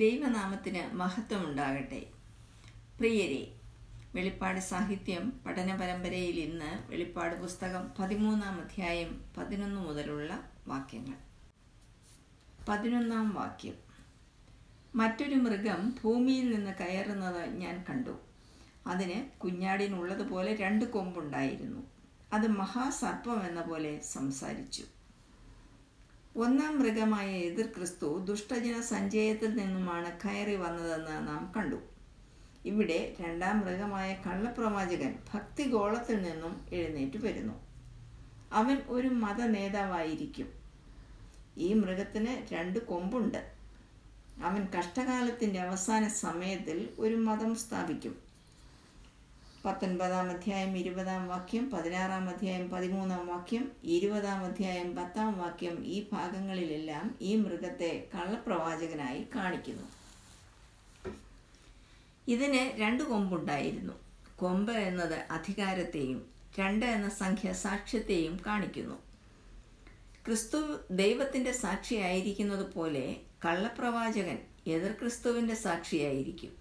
ദൈവനാമത്തിന് മഹത്വമുണ്ടാകട്ടെ. പ്രിയരെ വെളിപ്പാട് സാഹിത്യം പഠന പരമ്പരയിൽ ഇന്ന് വെളിപ്പാട് പുസ്തകം പതിമൂന്നാം അധ്യായം പതിനൊന്ന് മുതലുള്ള വാക്യങ്ങൾ. പതിനൊന്നാം വാക്യം. മറ്റൊരു മൃഗം ഭൂമിയിൽ നിന്ന് കയറുന്നത് ഞാൻ കണ്ടു. അതിന് കുഞ്ഞാടിനുള്ളതുപോലെ രണ്ട് കൊമ്പുണ്ടായിരുന്നു. അത് മഹാസർപ്പം എന്ന പോലെ സംസാരിച്ചു. ഒന്നാം മൃഗമായ എതിർ ക്രിസ്തു ദുഷ്ടജന സഞ്ചയത്തിൽ നിന്നുമാണ് കയറി വന്നതെന്ന് നാം കണ്ടു. ഇവിടെ രണ്ടാം മൃഗമായ കള്ളപ്രവാചകൻ ഭക്തിഗോളത്തിൽ നിന്നും എഴുന്നേറ്റ് വരുന്നു. അവൻ ഒരു മത നേതാവായിരിക്കും ഈ മൃഗത്തിന് രണ്ട് കൊമ്പുണ്ട്. അവൻ കഷ്ടകാലത്തിന്റെ അവസാന സമയത്തിൽ ഒരു മതം സ്ഥാപിക്കും. പത്തൊൻപതാം അധ്യായം ഇരുപതാം വാക്യം പതിനാറാം അധ്യായം പതിമൂന്നാം വാക്യം ഇരുപതാം അധ്യായം പത്താം വാക്യം ഈ ഭാഗങ്ങളിലെല്ലാം ഈ മൃഗത്തെ കള്ളപ്രവാചകനായി കാണിക്കുന്നു. ഇതിന് രണ്ട് കൊമ്പുണ്ടായിരുന്നു. കൊമ്പ് എന്നത് അധികാരത്തെയും രണ്ട് എന്ന സംഖ്യ സാക്ഷ്യത്തെയും കാണിക്കുന്നു. ക്രിസ്തു ദൈവത്തിന്റെ സാക്ഷിയായിരിക്കുന്നത് പോലെ കള്ളപ്രവാചകൻ എതിർ ക്രിസ്തുവിന്റെ സാക്ഷിയായിരിക്കും.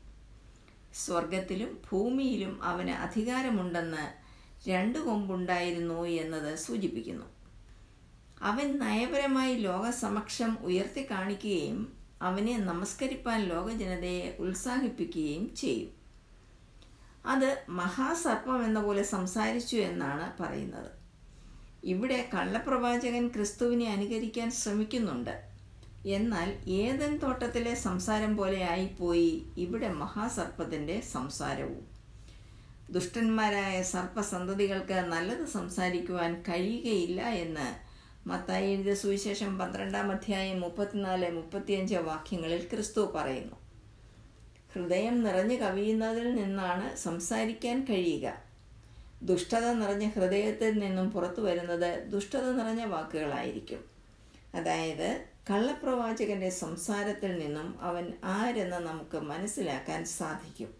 സ്വർഗത്തിലും ഭൂമിയിലും അവന് അധികാരമുണ്ടെന്ന് രണ്ടു കൊമ്പുണ്ടായിരുന്നു എന്നത് സൂചിപ്പിക്കുന്നു. അവൻ നയപരമായി ലോകസമക്ഷം ഉയർത്തി കാണിക്കുകയും അവനെ നമസ്കരിപ്പാൻ ലോകജനതയെ ഉത്സാഹിപ്പിക്കുകയും ചെയ്യും. അത് മഹാസർപ്പം എന്ന പോലെ സംസാരിച്ചു എന്നാണ് പറയുന്നത്. ഇവിടെ കള്ളപ്രവാചകൻ ക്രിസ്തുവിനെ അനുകരിക്കാൻ ശ്രമിക്കുന്നുണ്ട്. എന്നാൽ ഏതൻ തോട്ടത്തിലെ സംസാരം പോലെ ആയിപ്പോയി ഇവിടെ മഹാസർപ്പത്തിന്റെ സംസാരവും. ദുഷ്ടന്മാരായ സർപ്പസന്തതികൾക്ക് നല്ലത് സംസാരിക്കുവാൻ കഴിയുകയില്ല എന്ന് മത്തായി എഴുതിയ സുവിശേഷം പന്ത്രണ്ടാം അധ്യായം മുപ്പത്തിനാല് മുപ്പത്തിയഞ്ച് വാക്യങ്ങളിൽ ക്രിസ്തു പറയുന്നു. ഹൃദയം നിറഞ്ഞു കവിയുന്നതിൽ നിന്നാണ് സംസാരിക്കാൻ കഴിയുക. ദുഷ്ടത നിറഞ്ഞ ഹൃദയത്തിൽ നിന്നും പുറത്തു വരുന്നത് ദുഷ്ടത നിറഞ്ഞ വാക്കുകളായിരിക്കും. അതായത് കള്ളപ്രവാചകന്റെ സംസാരത്തിൽ നിന്നും അവൻ ആരെന്ന് നമുക്ക് മനസ്സിലാക്കാൻ സാധിക്കും.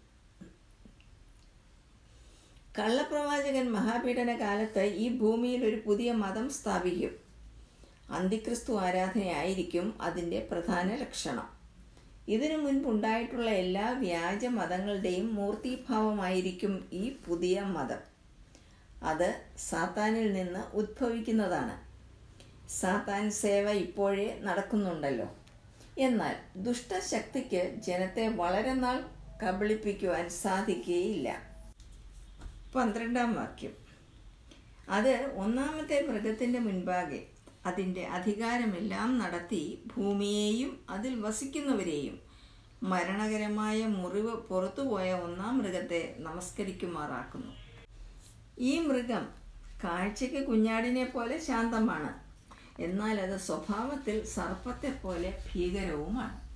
കള്ളപ്രവാചകൻ മഹാപീഡന കാലത്ത് ഈ ഭൂമിയിൽ ഒരു പുതിയ മതം സ്ഥാപിക്കും. അന്തിക്രിസ്തു ആരാധനയായിരിക്കും അതിന്റെ പ്രധാന ലക്ഷണം. ഇതിനു മുൻപുണ്ടായിട്ടുള്ള എല്ലാ വ്യാജ മതങ്ങളുടെയും മൂർത്തിഭാവമായിരിക്കും ഈ പുതിയ മതം. അത് സാത്താനിൽ നിന്ന് ഉദ്ഭവിക്കുന്നതാണ് സാത്താൻ സേവ ഇപ്പോഴേ നടക്കുന്നുണ്ടല്ലോ. എന്നാൽ ദുഷ്ടശക്തിക്ക് ജനത്തെ വളരെ നാൾ കബളിപ്പിക്കുവാൻ സാധിക്കുകയില്ല. പന്ത്രണ്ടാം വാക്യം. അത് ഒന്നാമത്തെ മൃഗത്തിന്റെ മുൻപാകെ അതിന്റെ അധികാരമെല്ലാം നടത്തി ഭൂമിയെയും അതിൽ വസിക്കുന്നവരെയും മരണകരമായ മുറിവ് പുറത്തുപോയ ഒന്നാം മൃഗത്തെ നമസ്കരിക്കുമാറാക്കുന്നു. ഈ മൃഗം കാഴ്ചയ്ക്ക് കുഞ്ഞാടിനെ പോലെ ശാന്തമാണ്. എന്നാൽ അത് സ്വഭാവത്തിൽ സർപ്പത്തെ പോലെ ഭീകരവുമാണ്.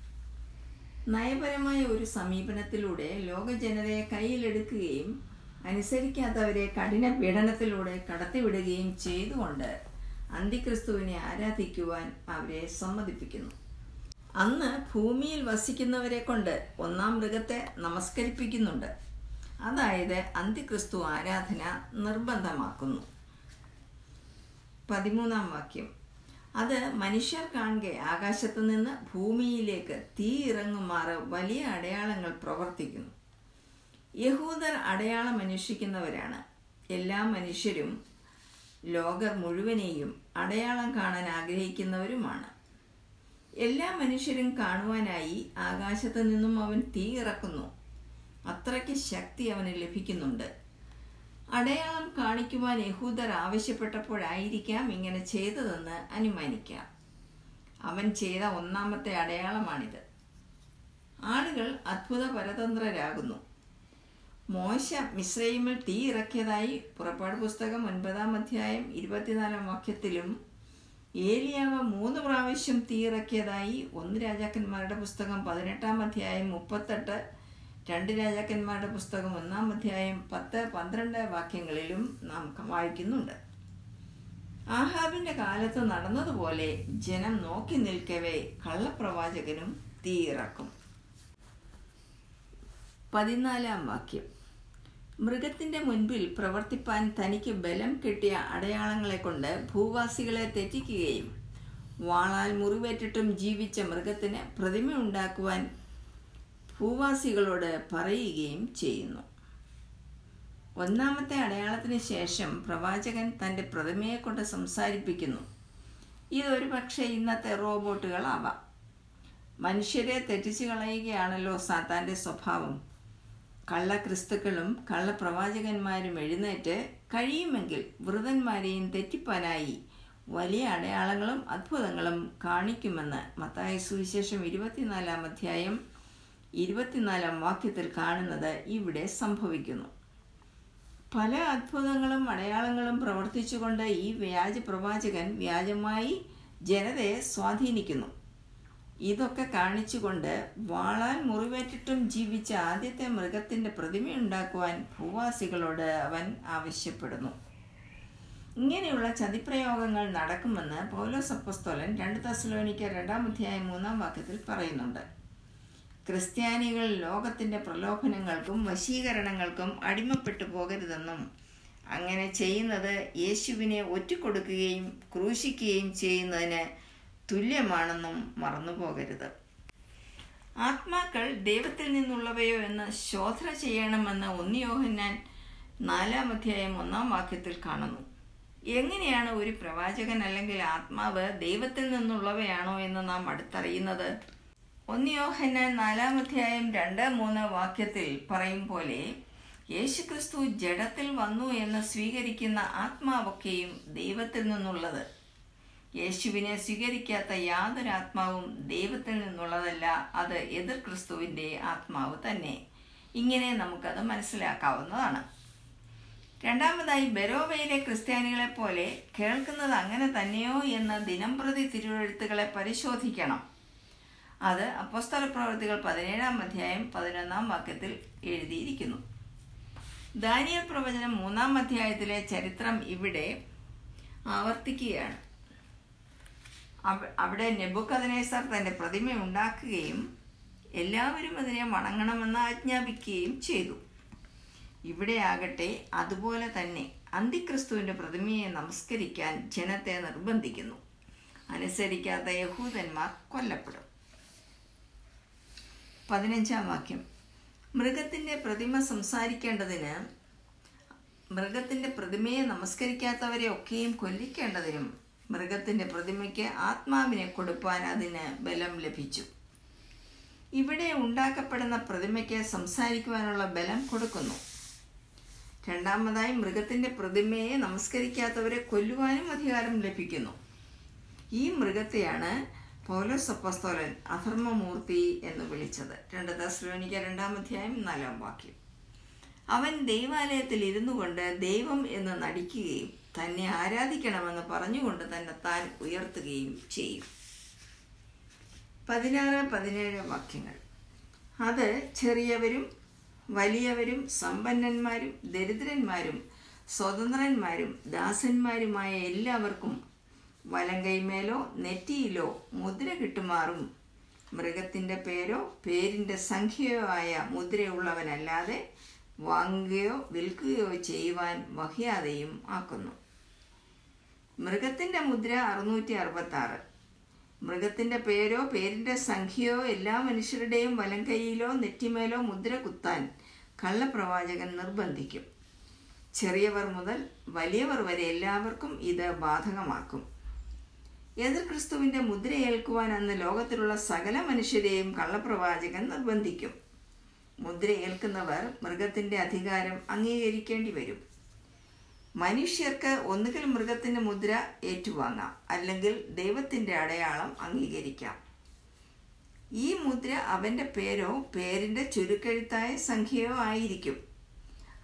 നയപരമായ ഒരു സമീപനത്തിലൂടെ ലോകജനതയെ കയ്യിലെടുക്കുകയും അനുസരിക്കാത്തവരെ കഠിന പീഡനത്തിലൂടെ കടത്തിവിടുകയും ചെയ്തുകൊണ്ട് അന്തിക്രിസ്തുവിനെ ആരാധിക്കുവാൻ അവരെ സമ്മതിപ്പിക്കുന്നു. അന്ന് ഭൂമിയിൽ വസിക്കുന്നവരെ കൊണ്ട് ഒന്നാം മൃഗത്തെ നമസ്കരിപ്പിക്കുന്നുണ്ട്. അതായത് അന്തിക്രിസ്തു ആരാധന നിർബന്ധമാക്കുന്നു. പതിമൂന്നാം വാക്യം. അത് മനുഷ്യർ കാണുക ആകാശത്തു നിന്ന് ഭൂമിയിലേക്ക് തീ ഇറങ്ങുമാറ് വലിയ അടയാളങ്ങൾ പ്രവർത്തിക്കുന്നു. യഹൂദർ അടയാളം അന്വേഷിക്കുന്നവരാണ്. എല്ലാ മനുഷ്യരും ലോകർ മുഴുവനെയും അടയാളം കാണാൻ ആഗ്രഹിക്കുന്നവരുമാണ്. എല്ലാ മനുഷ്യരും കാണുവാനായി ആകാശത്തു നിന്നും അവൻ തീ ഇറക്കുന്നു. അത്രയ്ക്ക് ശക്തി അവന് ലഭിക്കുന്നുണ്ട്. അടയാളം കാണിക്കുവാൻ യഹൂദർ ആവശ്യപ്പെട്ടപ്പോഴായിരിക്കാം ഇങ്ങനെ ചെയ്തതെന്ന് അനുമാനിക്കാം. അവൻ ചെയ്ത ഒന്നാമത്തെ അടയാളമാണിത്. ആളുകൾ അത്ഭുത പരതന്ത്രരാകുന്നു മോശ മിശ്രയിമിൽ തീ ഇറക്കിയതായി പുറപ്പാട് പുസ്തകം ഒൻപതാം അധ്യായം ഇരുപത്തിനാലാം വാക്യത്തിലും ഏലിയാവ് മൂന്ന് പ്രാവശ്യം തീ ഇറക്കിയതായി ഒന്ന് രാജാക്കന്മാരുടെ പുസ്തകം പതിനെട്ടാം അധ്യായം മുപ്പത്തെട്ട് രണ്ട് രാജാക്കന്മാരുടെ പുസ്തകം ഒന്നാം അധ്യായം പത്ത് പന്ത്രണ്ട് വാക്യങ്ങളിലും നാം വായിക്കുന്നുണ്ട്. ആഹാബിന്റെ കാലത്ത് നടന്നതുപോലെ ജനം നോക്കി നിൽക്കവേ കള്ളപ്രവാചകനും തീയിറക്കും. പതിനാലാം വാക്യം. മൃഗത്തിന്റെ മുൻപിൽ പ്രവർത്തിപ്പാൻ തനിക്ക് ബലം കിട്ടിയ അടയാളങ്ങളെ കൊണ്ട് ഭൂവാസികളെ തെറ്റിക്കുകയും വാളാൽ മുറിവേറ്റിട്ടും ജീവിച്ച മൃഗത്തിന് പ്രതിമ ഉണ്ടാക്കുവാൻ ഭൂവാസികളോട് പറയുകയും ചെയ്യുന്നു. ഒന്നാമത്തെ അടയാളത്തിന് ശേഷം പ്രവാചകൻ തന്റെ പ്രതിമയെ കൊണ്ട് സംസാരിപ്പിക്കുന്നു. ഇതൊരു പക്ഷേ ഇന്നത്തെ റോബോട്ടുകളാവാം. മനുഷ്യരെ തെറ്റിച്ചു കളയുകയാണല്ലോ സാത്താന്റെ സ്വഭാവം. കള്ള ക്രിസ്തുക്കളും കള്ളപ്രവാചകന്മാരും എഴുന്നേറ്റ് കഴിയുമെങ്കിൽ വൃതന്മാരെയും തെറ്റിപ്പാനായി വലിയ അടയാളങ്ങളും അത്ഭുതങ്ങളും കാണിക്കുമെന്ന് മത്തായ സുവിശേഷം ഇരുപത്തിനാലാം അധ്യായം ഇരുപത്തിനാലാം വാക്യത്തിൽ കാണുന്നത് ഇവിടെ സംഭവിക്കുന്നു. പല അത്ഭുതങ്ങളും അടയാളങ്ങളും പ്രവർത്തിച്ചുകൊണ്ട് ഈ വ്യാജ പ്രവാചകൻ വ്യാജമായി ജനതയെ സ്വാധീനിക്കുന്നു. ഇതൊക്കെ കാണിച്ചുകൊണ്ട് വാളാൽ മുറിവേറ്റിട്ടും ജീവിച്ച ആദ്യത്തെ മൃഗത്തിന്റെ പ്രതിമയുണ്ടാക്കുവാൻ ഭൂവാസികളോട് അവൻ ആവശ്യപ്പെടുന്നു. ഇങ്ങനെയുള്ള ചതിപ്രയോഗങ്ങൾ നടക്കുമെന്ന് പൗലോസപ്പസ്തോലൻ രണ്ട് തസ്ലോനിക്ക രണ്ടാം അധ്യായം മൂന്നാം വാക്യത്തിൽ പറയുന്നുണ്ട്. ക്രിസ്ത്യാനികൾ ലോകത്തിന്റെ പ്രലോഭനങ്ങൾക്കും വശീകരണങ്ങൾക്കും അടിമപ്പെട്ടു പോകരുതെന്നും അങ്ങനെ ചെയ്യുന്നത് യേശുവിനെ ഒറ്റിക്കൊടുക്കുകയും ക്രൂശിക്കുകയും ചെയ്യുന്നതിന് തുല്യമാണെന്നും മറന്നുപോകരുത്. ആത്മാക്കൾ ദൈവത്തിൽ നിന്നുള്ളവയോ എന്ന് ശോധന ചെയ്യണമെന്ന് ഒന്നിയോഹന്നാൻ നാലാം അധ്യായം ഒന്നാം വാക്യത്തിൽ കാണുന്നു. എങ്ങനെയാണ് ഒരു പ്രവാചകൻ അല്ലെങ്കിൽ ആത്മാവ് ദൈവത്തിൽ നിന്നുള്ളവയാണോ എന്ന് നാം അടുത്തറിയുന്നത്? ഒന്നിയോഹന്നാൻ നാലാം അധ്യായം രണ്ട് മൂന്ന് വാക്യത്തിൽ പറയും പോലെ യേശുക്രിസ്തു ജഡത്തിൽ വന്നു എന്ന് സ്വീകരിക്കുന്ന ആത്മാവൊക്കെയും ദൈവത്തിൽ നിന്നുള്ളത്. യേശുവിനെ സ്വീകരിക്കാത്ത യാതൊരു ആത്മാവും ദൈവത്തിൽ നിന്നുള്ളതല്ല അത് എതിർ ക്രിസ്തുവിന്റെ ആത്മാവ് തന്നെ. ഇങ്ങനെ നമുക്കത് മനസ്സിലാക്കാവുന്നതാണ്. രണ്ടാമതായി ബെരോവയിലെ ക്രിസ്ത്യാനികളെ പോലെ കേൾക്കുന്നത് അങ്ങനെ തന്നെയോ എന്ന് ദിനംപ്രതി തിരുവഴുത്തുകളെ പരിശോധിക്കണം. അത് അപ്പസ്തല പ്രവൃത്തികൾ പതിനേഴാം അധ്യായം പതിനൊന്നാം വാക്യത്തിൽ എഴുതിയിരിക്കുന്നു. ദാനിയൽ പ്രവചനം മൂന്നാം അധ്യായത്തിലെ ചരിത്രം ഇവിടെ ആവർത്തിക്കുകയാണ്. അവിടെ നെബുക്കദനേസർ തന്റെ പ്രതിമ ഉണ്ടാക്കുകയും എല്ലാവരും അതിനെ വണങ്ങണമെന്ന് ആജ്ഞാപിക്കുകയും ചെയ്തു. ഇവിടെ ആകട്ടെ അതുപോലെ തന്നെ അന്തിക്രിസ്തുവിന്റെ പ്രതിമയെ നമസ്കരിക്കാൻ ജനത്തെ നിർബന്ധിക്കുന്നു. അനുസരിക്കാത്ത യഹൂദന്മാർ കൊല്ലപ്പെടും. പതിനഞ്ചാം വാക്യം. മൃഗത്തിന്റെ പ്രതിമ സംസാരിക്കേണ്ടതിന് മൃഗത്തിന്റെ പ്രതിമയെ നമസ്കരിക്കാത്തവരെ ഒക്കെയും കൊല്ലിക്കേണ്ടതിനും മൃഗത്തിന്റെ പ്രതിമയ്ക്ക് ആത്മാവിനെ കൊടുപ്പാൻ അതിന് ബലം ലഭിച്ചു. ഇവിടെ ഉണ്ടാക്കപ്പെടുന്ന പ്രതിമയ്ക്ക് സംസാരിക്കുവാനുള്ള ബലം കൊടുക്കുന്നു. രണ്ടാമതായി മൃഗത്തിന്റെ പ്രതിമയെ നമസ്കരിക്കാത്തവരെ കൊല്ലുവാനും അധികാരം ലഭിക്കുന്നു. ഈ മൃഗത്തെയാണ് പൗലോസ് അപ്പസ്തോലൻ അധർമ്മമൂർത്തി എന്ന് വിളിച്ചത്. രണ്ട് ദശ്ലോനിക്ക രണ്ടാം അധ്യായം നാലാം വാക്യം. അവൻ ദൈവാലയത്തിൽ ഇരുന്നു കൊണ്ട് ദൈവം എന്ന് നടിക്കുകയും തന്നെ ആരാധിക്കണമെന്ന് പറഞ്ഞുകൊണ്ട് തന്നെ താൻ ഉയർത്തുകയും ചെയ്യും. പതിനാറ് പതിനേഴ് വാക്യങ്ങൾ. അത് ചെറിയവരും വലിയവരും സമ്പന്നന്മാരും ദരിദ്രന്മാരും സ്വതന്ത്രന്മാരും ദാസന്മാരുമായ എല്ലാവർക്കും വലങ്കൈമേലോ നെറ്റിയിലോ മുദ്ര കിട്ടുമാറും. മൃഗത്തിന്റെ പേരോ പേരിന്റെ സംഖ്യയോ ആയ മുദ്രയുള്ളവനല്ലാതെ വാങ്ങുകയോ വിൽക്കുകയോ ചെയ്യുവാൻ വഹിയാതെയും ആക്കുന്നു. മൃഗത്തിന്റെ മുദ്ര അറുന്നൂറ്റി അറുപത്താറ് മൃഗത്തിന്റെ പേരോ പേരിന്റെ സംഖ്യയോ എല്ലാ മനുഷ്യരുടെയും വലങ്കൈയിലോ നെറ്റിമേലോ മുദ്ര കുത്താൻ കള്ളപ്രവാചകൻ നിർബന്ധിക്കും. ചെറിയവർ മുതൽ വലിയവർ വരെ എല്ലാവർക്കും ഇത് ബാധകമാക്കും. എതിർ ക്രിസ്തുവിന്റെ മുദ്രയേൽക്കുവാൻ അന്ന് ലോകത്തിലുള്ള സകല മനുഷ്യരെയും കള്ളപ്രവാചകൻ നിർബന്ധിക്കും. മുദ്രയേൽക്കുന്നവർ മൃഗത്തിന്റെ അധികാരം അംഗീകരിക്കേണ്ടി വരും. മനുഷ്യർക്ക് ഒന്നുകിൽ മൃഗത്തിന്റെ മുദ്ര ഏറ്റുവാങ്ങാം അല്ലെങ്കിൽ ദൈവത്തിന്റെ അടയാളം അംഗീകരിക്കാം. ഈ മുദ്ര അവന്റെ പേരോ പേരിന്റെ ചുരുക്കെഴുത്തായ സംഖ്യയോ ആയിരിക്കും.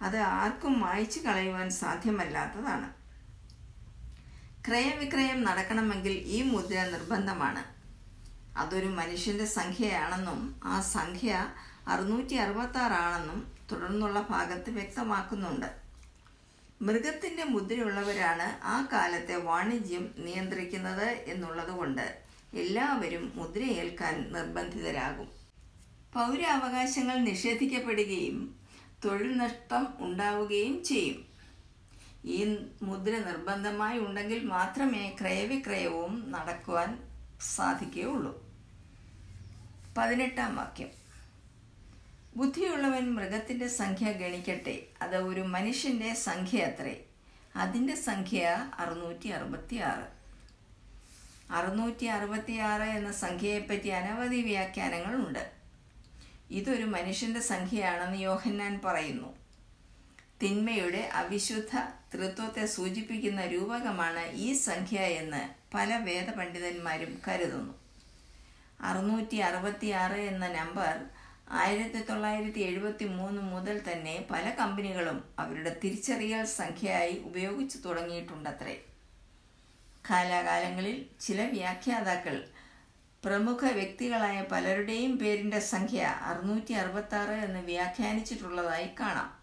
അത് ആർക്കും മായ്ച്ചു കളയുവാൻ സാധ്യമല്ലാത്തതാണ്. ക്രയവിക്രയം നടക്കണമെങ്കിൽ ഈ മുദ്ര നിർബന്ധമാണ്. അതൊരു മനുഷ്യന്റെ സംഖ്യയാണെന്നും ആ സംഖ്യ അറുന്നൂറ്റി അറുപത്തി ആറാണെന്നും തുടർന്നുള്ള ഭാഗത്ത് വ്യക്തമാക്കുന്നുണ്ട്. മൃഗത്തിന്റെ മുദ്രയുള്ളവരാണ് ആ കാലത്തെ വാണിജ്യം നിയന്ത്രിക്കുന്നത് എന്നുള്ളതുകൊണ്ട് എല്ലാവരും മുദ്രയേൽക്കാൻ നിർബന്ധിതരാകും. പൗരാവകാശങ്ങൾ നിഷേധിക്കപ്പെടുകയും തൊഴിൽ നഷ്ടം ഉണ്ടാവുകയും ചെയ്യും. ഈ മുദ്ര നിർബന്ധമായി ഉണ്ടെങ്കിൽ മാത്രമേ ക്രയവിക്രയവും നടക്കുവാൻ സാധിക്കുകയുള്ളൂ. പതിനെട്ടാം വാക്യം. ബുദ്ധിയുള്ളവൻ മൃഗത്തിന്റെ സംഖ്യ ഗണിക്കട്ടെ. അത് ഒരു മനുഷ്യന്റെ സംഖ്യ അത്രേ അതിന്റെ സംഖ്യ അറുന്നൂറ്റി അറുപത്തി ആറ് അറുന്നൂറ്റി അറുപത്തി ആറ് എന്ന സംഖ്യയെപ്പറ്റി അനവധി വ്യാഖ്യാനങ്ങളുണ്ട്. ഇതൊരു മനുഷ്യന്റെ സംഖ്യയാണെന്ന് യോഹന്നാൻ പറയുന്നു. തിന്മയുടെ അവിശുദ്ധ തൃത്വത്തെ സൂചിപ്പിക്കുന്ന രൂപകമാണ് ഈ സംഖ്യ എന്ന് പല വേദപണ്ഡിതന്മാരും കരുതുന്നു. അറുന്നൂറ്റി അറുപത്തി ആറ് എന്ന നമ്പർ ആയിരത്തി തൊള്ളായിരത്തി എഴുപത്തി മൂന്ന് മുതൽ തന്നെ പല കമ്പനികളും അവരുടെ തിരിച്ചറിയൽ സംഖ്യയായി ഉപയോഗിച്ചു തുടങ്ങിയിട്ടുണ്ടത്രേ. കാലാകാലങ്ങളിൽ ചില വ്യാഖ്യാതാക്കൾ പ്രമുഖ വ്യക്തികളായ പലരുടെയും പേരിന്റെ സംഖ്യ അറുന്നൂറ്റി അറുപത്തി ആറ് എന്ന് വ്യാഖ്യാനിച്ചിട്ടുള്ളതായി കാണാം.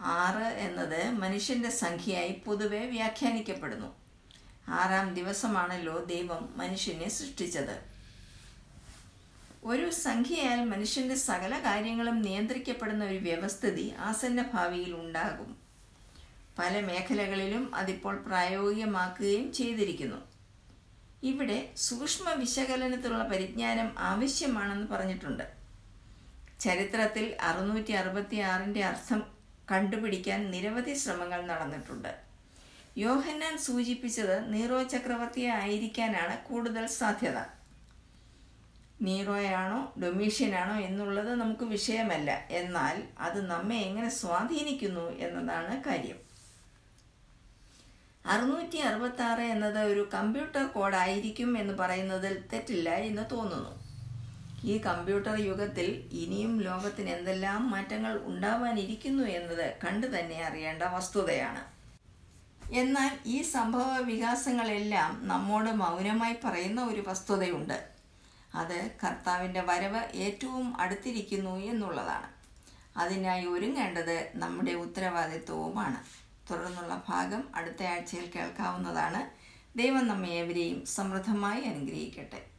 ആറ് എന്നത് മനുഷ്യന്റെ സംഖ്യയായി പൊതുവെ വ്യാഖ്യാനിക്കപ്പെടുന്നു. ആറാം ദിവസമാണല്ലോ ദൈവം മനുഷ്യനെ സൃഷ്ടിച്ചത്. ഒരു സംഖ്യയാൽ മനുഷ്യന്റെ സകല കാര്യങ്ങളും നിയന്ത്രിക്കപ്പെടുന്ന ഒരു വ്യവസ്ഥിതി ആസന്ന ഭാവിയിൽ ഉണ്ടാകും. പല മേഖലകളിലും അതിപ്പോൾ പ്രായോഗികമാക്കുകയും ചെയ്തിരിക്കുന്നു. ഇവിടെ സൂക്ഷ്മ വിശകലനത്തിലുള്ള പരിജ്ഞാനം ആവശ്യമാണെന്ന് പറഞ്ഞിട്ടുണ്ട്. ചരിത്രത്തിൽ അറുന്നൂറ്റി അറുപത്തി ആറിന്റെ അർത്ഥം കണ്ടുപിടിക്കാൻ നിരവധി ശ്രമങ്ങൾ നടന്നിട്ടുണ്ട്. യോഹന്നാൻ സൂചിപ്പിച്ചത് നീറോ ചക്രവർത്തിയെ ആയിരിക്കാനാണ് കൂടുതൽ സാധ്യത. നീറോയാണോ ഡൊമീഷ്യനാണോ എന്നുള്ളത് നമുക്ക് വിഷയമല്ല. എന്നാൽ അത് നമ്മെ എങ്ങനെ സ്വാധീനിക്കുന്നു എന്നതാണ് കാര്യം. അറുന്നൂറ്റി അറുപത്തി ആറ് എന്നത് ഒരു കമ്പ്യൂട്ടർ കോഡായിരിക്കും എന്ന് പറയുന്നതിൽ തെറ്റില്ല എന്ന് തോന്നുന്നു. ഈ കമ്പ്യൂട്ടർ യുഗത്തിൽ ഇനിയും ലോകത്തിന് എന്തെല്ലാം മാറ്റങ്ങൾ ഉണ്ടാവാനിരിക്കുന്നു എന്നത് കണ്ടു തന്നെ അറിയേണ്ട വസ്തുതയാണ്. എന്നാൽ ഈ സംഭവ വികാസങ്ങളെല്ലാം നമ്മോട് മൗനമായി പറയുന്ന ഒരു വസ്തുതയുണ്ട്. അത് കർത്താവിന്റെ വരവ് ഏറ്റവും അടുത്തിരിക്കുന്നു എന്നുള്ളതാണ്. അതിനായി ഒരുങ്ങേണ്ടത് നമ്മുടെ ഉത്തരവാദിത്വവുമാണ്. തുടർന്നുള്ള ഭാഗം അടുത്ത ആഴ്ചയിൽ കേൾക്കാവുന്നതാണ്. ദൈവം നമ്മെ ഏവരെയും സമൃദ്ധമായി അനുഗ്രഹിക്കട്ടെ.